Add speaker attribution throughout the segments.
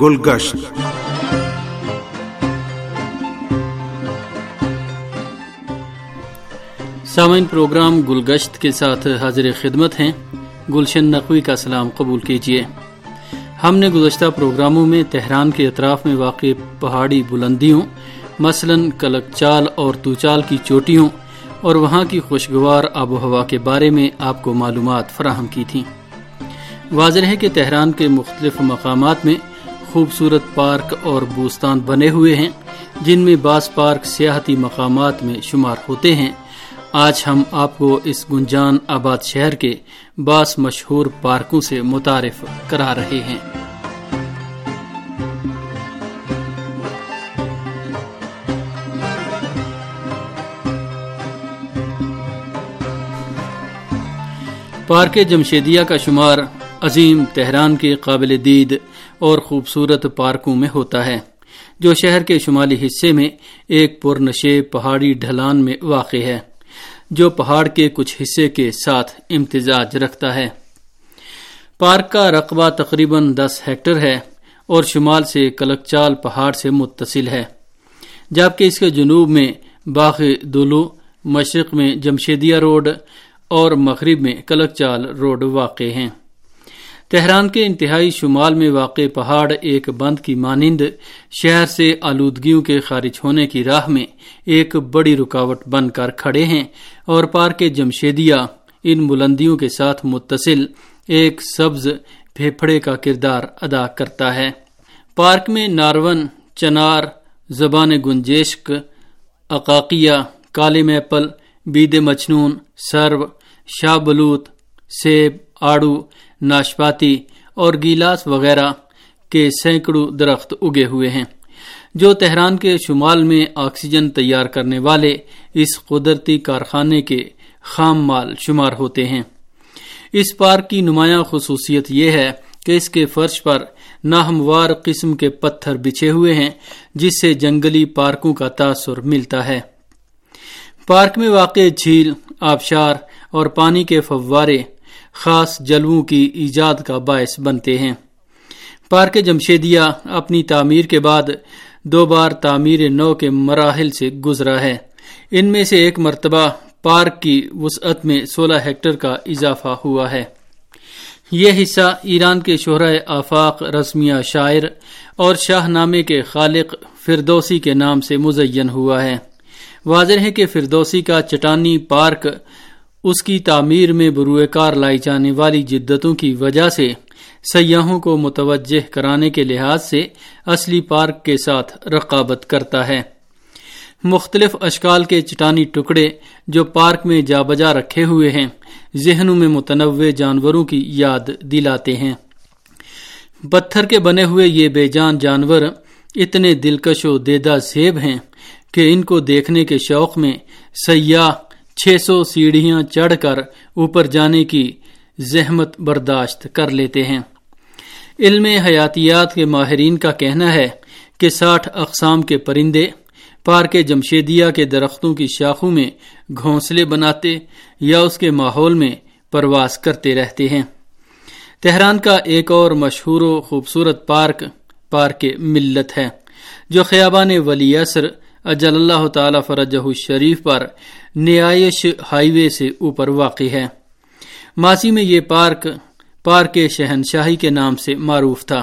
Speaker 1: گلگشت۔
Speaker 2: سامعین، پروگرام گلگشت کے ساتھ حاضر خدمت ہیں۔ گلشن نقوی کا سلام قبول کیجیے۔ ہم نے گزشتہ پروگراموں میں تہران کے اطراف میں واقع پہاڑی بلندیوں، مثلا کلک چال اور توچال کی چوٹیوں اور وہاں کی خوشگوار آب و ہوا کے بارے میں آپ کو معلومات فراہم کی تھیں۔ واضح ہے کہ تہران کے مختلف مقامات میں خوبصورت پارک اور بوستان بنے ہوئے ہیں، جن میں بعض پارک سیاحتی مقامات میں شمار ہوتے ہیں۔ آج ہم آپ کو اس گنجان آباد شہر کے بعض مشہور پارکوں سے متعارف کرا رہے ہیں۔ پارک جمشیدیہ کا شمار عظیم تہران کے قابل دید اور خوبصورت پارکوں میں ہوتا ہے، جو شہر کے شمالی حصے میں ایک پرنشے پہاڑی ڈھلان میں واقع ہے، جو پہاڑ کے کچھ حصے کے ساتھ امتزاج رکھتا ہے۔ پارک کا رقبہ تقریباً دس ہیکٹر ہے اور شمال سے کلکچال پہاڑ سے متصل ہے، جبکہ اس کے جنوب میں باغ دلو مشرق میں جمشیدیہ روڈ اور مغرب میں کلک چال روڈ واقع ہیں۔ تہران کے انتہائی شمال میں واقع پہاڑ ایک بند کی مانند شہر سے آلودگیوں کے خارج ہونے کی راہ میں ایک بڑی رکاوٹ بن کر کھڑے ہیں اور پارک جمشیدیہ ان بلندیوں کے ساتھ متصل ایک سبز پھیپھڑے کا کردار ادا کرتا ہے۔ پارک میں نارون، چنار، زبان گنجیشک اقاقیہ کالے میپل بید مچنون سرو، شاہ بلوت سیب، آڑو ناشپاتی اور گیلاس وغیرہ کے سینکڑوں درخت اگے ہوئے ہیں۔ جو تہران کے شمال میں آکسیجن تیار کرنے والے اس قدرتی کارخانے کے خام مال شمار ہوتے ہیں۔ اس پارک کی نمایاں خصوصیت یہ ہے کہ اس کے فرش پر ناہموار قسم کے پتھر بچھے ہوئے ہیں، جس سے جنگلی پارکوں کا تاثر ملتا ہے۔ پارک میں واقع جھیل، آبشار اور پانی کے فوارے خاص جلووں کی ایجاد کا باعث بنتے ہیں۔ پارک جمشیدیہ اپنی تعمیر کے بعد دو بار تعمیر نو کے مراحل سے گزرا ہے۔ ان میں سے ایک مرتبہ پارک کی وسعت میں سولہ ہیکٹر کا اضافہ ہوا ہے۔ یہ حصہ ایران کے شہرہ آفاق رسمیہ شاعر اور شاہ نامے کے خالق فردوسی کے نام سے مزین ہوا ہے۔ واضح ہے کہ فردوسی کا چٹانی پارک اس کی تعمیر میں بروئے کار لائی جانے والی جدتوں کی وجہ سے سیاحوں کو متوجہ کرانے کے لحاظ سے اصلی پارک کے ساتھ رقابت کرتا ہے۔ مختلف اشکال کے چٹانی ٹکڑے جو پارک میں جا بجا رکھے ہوئے ہیں، ذہنوں میں متنوع جانوروں کی یاد دلاتے ہیں۔ پتھر کے بنے ہوئے یہ بے جان جانور اتنے دلکش و دیدہ سیب ہیں کہ ان کو دیکھنے کے شوق میں سیاح چھ سو سیڑھیاں چڑھ کر اوپر جانے کی زحمت برداشت کر لیتے ہیں۔ علم حیاتیات کے ماہرین کا کہنا ہے کہ ساٹھ اقسام کے پرندے پارک جمشیدیہ کے درختوں کی شاخوں میں گھونسلے بناتے یا اس کے ماحول میں پرواز کرتے رہتے ہیں۔ تہران کا ایک اور مشہور و خوبصورت پارک پارک ملت ہے، جو خیابان ولی اثر اجل اللہ تعالی فرجہ شریف پر نیائش ہائی وے سے اوپر واقع ہے۔ ماضی میں یہ پارک پارک شہنشاہی کے نام سے معروف تھا۔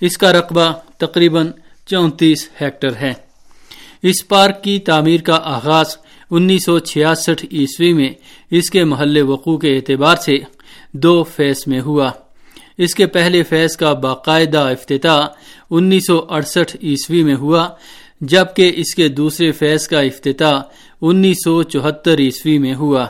Speaker 2: اس کا رقبہ تقریباً چونتیس ہیکٹر ہے۔ اس پارک کی تعمیر کا آغاز انیس سو چھیاسٹھ عیسوی میں اس کے محل وقوع کے اعتبار سے دو فیس میں ہوا۔ اس کے پہلے فیس کا باقاعدہ افتتاح انیس سو اڑسٹھ عیسوی میں ہوا۔ جبکہ اس کے دوسرے فیض کا افتتاح انیس سو چوہتر عیسوی میں ہوا۔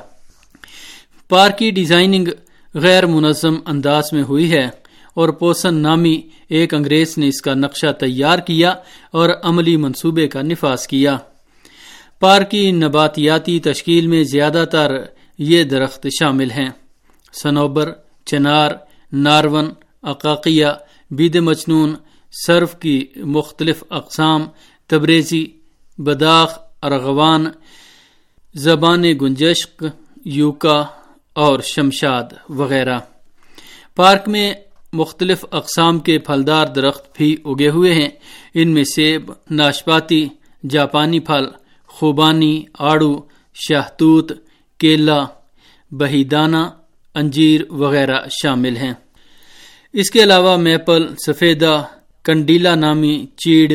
Speaker 2: پارک کی ڈیزائننگ غیر منظم انداز میں ہوئی ہے اور پوسن نامی ایک انگریز نے اس کا نقشہ تیار کیا اور عملی منصوبے کا نفاذ کیا۔ پارک کی نباتیاتی تشکیل میں زیادہ تر یہ درخت شامل ہیں۔ سنوبر چنار، نارون، اقاقیہ، بید مچنون سرف کی مختلف اقسام تبریزی، بداخ، ارغوان، زبان گنجشک، یوکا اور شمشاد وغیرہ۔ پارک میں مختلف اقسام کے پھلدار درخت بھی اگے ہوئے ہیں۔ ان میں سیب، ناشپاتی، جاپانی پھل، خوبانی، آڑو، شہتوت، کیلا، بہیدانہ، انجیر وغیرہ شامل ہیں۔ اس کے علاوہ میپل، سفیدہ، کنڈیلا نامی چیڑ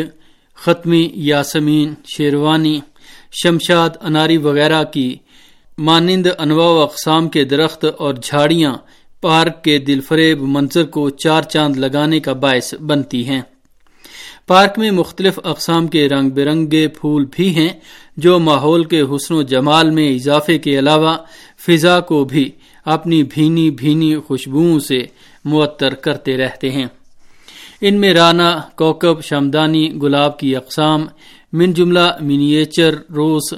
Speaker 2: ختمی یاسمین، شیروانی، شمشاد، اناری وغیرہ کی مانند انواع و اقسام کے درخت اور جھاڑیاں پارک کے دل فریب منظر کو چار چاند لگانے کا باعث بنتی ہیں۔ پارک میں مختلف اقسام کے رنگ برنگے پھول بھی ہیں، جو ماحول کے حسن و جمال میں اضافے کے علاوہ فضا کو بھی اپنی بھینی بھینی خوشبوؤں سے معطر کرتے رہتے ہیں۔ ان میں رانا، کوکب شمدانی گلاب کی اقسام، من جملہ منیچر روز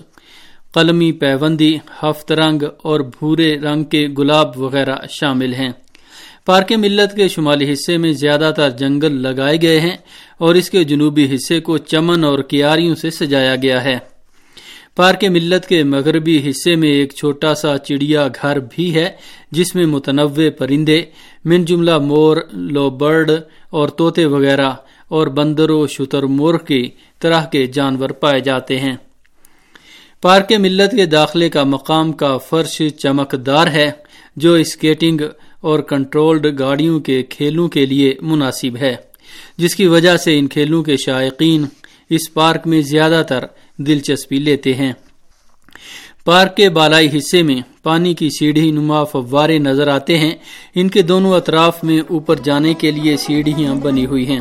Speaker 2: قلمی پیوندی، ہفت رنگ اور بھورے رنگ کے گلاب وغیرہ شامل ہیں۔ پارک ملت کے شمالی حصے میں زیادہ تر جنگل لگائے گئے ہیں اور اس کے جنوبی حصے کو چمن اور کیاریوں سے سجایا گیا ہے۔ پارک ملت کے مغربی حصے میں ایک چھوٹا سا چڑیا گھر بھی ہے، جس میں متنوع پرندے، من جملہ مور لو برڈ اور طوطے وغیرہ اور بندر و شتر مور کی طرح کے جانور پائے جاتے ہیں۔ پارک ملت کے داخلے کا مقام کا فرش چمکدار ہے، جو اسکیٹنگ اور کنٹرولڈ گاڑیوں کے کھیلوں کے لیے مناسب ہے، جس کی وجہ سے ان کھیلوں کے شائقین اس پارک میں زیادہ تر دلچسپی لیتے ہیں۔ پارک کے بالائی حصے میں پانی کی سیڑھی نما فوارے نظر آتے ہیں۔ ان کے دونوں اطراف میں اوپر جانے کے لیے سیڑھیاں بنی ہوئی ہیں۔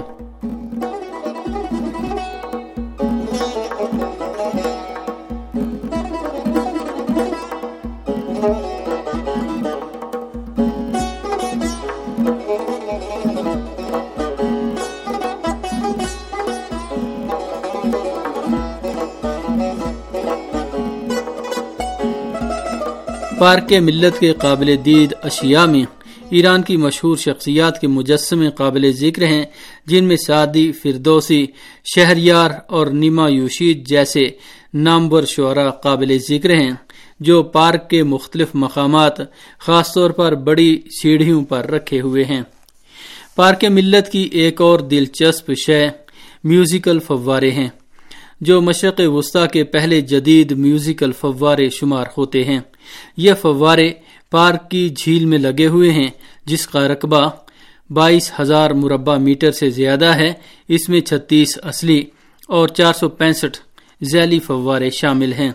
Speaker 2: پارک ملت کے قابل دید اشیاء میں ایران کی مشہور شخصیات کے مجسمے قابل ذکر ہیں، جن میں سعدی، فردوسی، شہریار اور نیما یوشید جیسے نامور شعرا قابل ذکر ہیں، جو پارک کے مختلف مقامات، خاص طور پر بڑی سیڑھیوں پر رکھے ہوئے ہیں۔ پارک ملت کی ایک اور دلچسپ شے میوزیکل فوارے ہیں، جو مشرق وسطی کے پہلے جدید میوزیکل فوارے شمار ہوتے ہیں۔ یہ فوارے پارک کی جھیل میں لگے ہوئے ہیں، جس کا رقبہ بائیس ہزار مربع میٹر سے زیادہ ہے۔ اس میں چھتیس اصلی اور چار سو پینسٹھ ذیلی فوارے شامل ہیں۔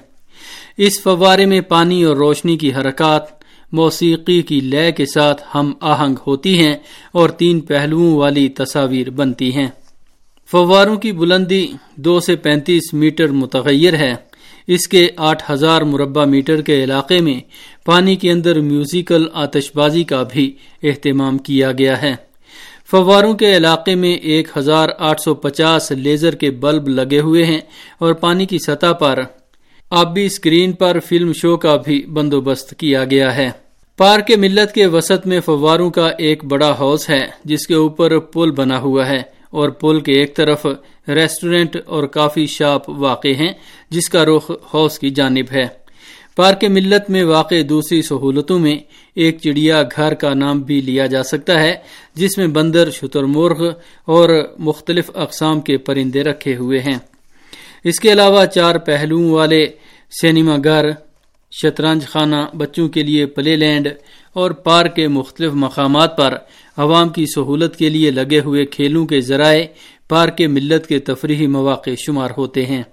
Speaker 2: اس فوارے میں پانی اور روشنی کی حرکات، موسیقی کی لے کے ساتھ ہم آہنگ ہوتی ہیں اور تین پہلوؤں والی تصاویر بنتی ہیں۔ فواروں کی بلندی دو سے پینتیس میٹر متغیر ہے۔ اس کے آٹھ ہزار مربع میٹر کے علاقے میں پانی کے اندر میوزیکل آتش بازی کا بھی اہتمام کیا گیا ہے۔ فواروں کے علاقے میں ایک ہزار آٹھ سو پچاس لیزر کے بلب لگے ہوئے ہیں اور پانی کی سطح پر آبی اسکرین پر فلم شو کا بھی بندوبست کیا گیا ہے۔ پارک ملت کے وسط میں فواروں کا ایک بڑا ہاؤس ہے جس کے اوپر پل بنا ہوا ہے۔ اور پل کے ایک طرف ریسٹورینٹ اور کافی شاپ واقع ہیں، جس کا رخ ہاؤس کی جانب ہے۔ پارک ملت میں واقع دوسری سہولتوں میں ایک چڑیا گھر کا نام بھی لیا جا سکتا ہے، جس میں بندر، شتر مرغ اور مختلف اقسام کے پرندے رکھے ہوئے ہیں۔ اس کے علاوہ چار پہلوؤں والے سینما گھر شطرنج خانہ بچوں کے لیے پلے لینڈ اور پارک کے مختلف مقامات پر عوام کی سہولت کے لیے لگے ہوئے کھیلوں کے ذرائع پارک ملت کے تفریحی مواقع شمار ہوتے ہیں۔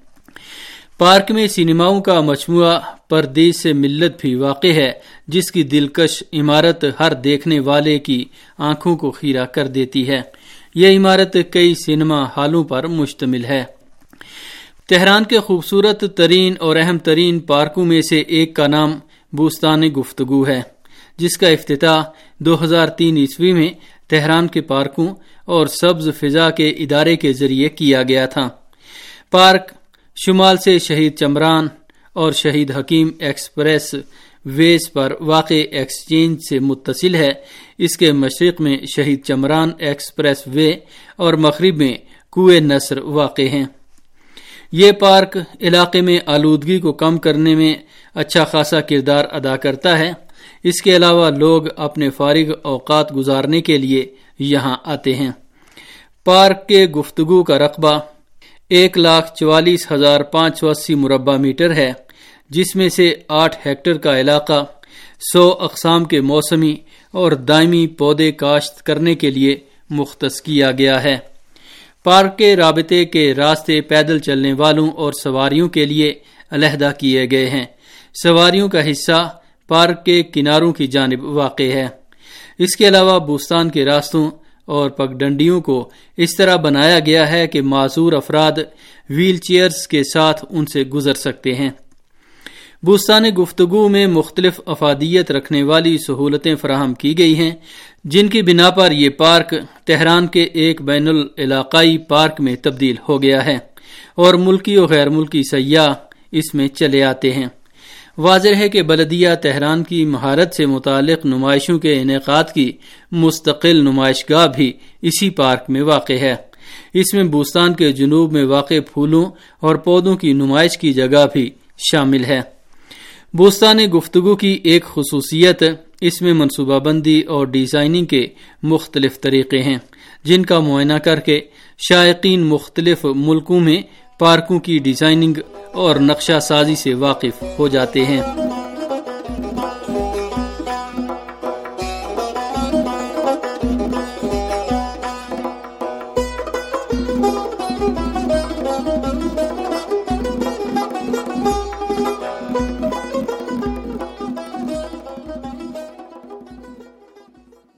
Speaker 2: پارک میں سینماؤں کا مجموعہ پردیش سے ملت بھی واقع ہے، جس کی دلکش عمارت ہر دیکھنے والے کی آنکھوں کو خیرہ کر دیتی ہے۔ یہ عمارت کئی سینما ہالوں پر مشتمل ہے۔ تہران کے خوبصورت ترین اور اہم ترین پارکوں میں سے ایک کا نام بوستان گفتگو ہے، جس کا افتتاح دو ہزار تین عیسوی میں تہران کے پارکوں اور سبز فضا کے ادارے کے ذریعے کیا گیا تھا۔ پارک شمال سے شہید چمران اور شہید حکیم ایکسپریس ویز پر واقع ایکسچینج سے متصل ہے۔ اس کے مشرق میں شہید چمران ایکسپریس وے اور مغرب میں کوئے نصر واقع ہیں۔ یہ پارک علاقے میں آلودگی کو کم کرنے میں اچھا خاصا کردار ادا کرتا ہے۔ اس کے علاوہ لوگ اپنے فارغ اوقات گزارنے کے لیے یہاں آتے ہیں۔ پارک کے گفتگو کا رقبہ ایک لاکھ چوالیس ہزار پانچ سو اسی مربع میٹر ہے، جس میں سے آٹھ ہیکٹر کا علاقہ سو اقسام کے موسمی اور دائمی پودے کاشت کرنے کے لیے مختص کیا گیا ہے۔ پارک کے رابطے کے راستے پیدل چلنے والوں اور سواریوں کے لیے علیحدہ کیے گئے ہیں۔ سواریوں کا حصہ پارک کے کناروں کی جانب واقع ہے۔ اس کے علاوہ بوستان کے راستوں اور پگڈنڈیوں کو اس طرح بنایا گیا ہے کہ معذور افراد ویل چیئرز کے ساتھ ان سے گزر سکتے ہیں۔ بوستان گفتگو میں مختلف افادیت رکھنے والی سہولتیں فراہم کی گئی ہیں، جن کی بنا پر یہ پارک تہران کے ایک بین العلاقائی پارک میں تبدیل ہو گیا ہے اور ملکی و غیر ملکی سیاح اس میں چلے آتے ہیں۔ واضح ہے کہ بلدیہ تہران کی مہارت سے متعلق نمائشوں کے انعقاد کی مستقل نمائش گاہ بھی اسی پارک میں واقع ہے۔ اس میں بوستان کے جنوب میں واقع پھولوں اور پودوں کی نمائش کی جگہ بھی شامل ہے۔ بوستان گفتگو کی ایک خصوصیت اس میں منصوبہ بندی اور ڈیزائننگ کے مختلف طریقے ہیں، جن کا معائنہ کر کے شائقین مختلف ملکوں میں پارکوں کی ڈیزائننگ اور نقشہ سازی سے واقف ہو جاتے ہیں۔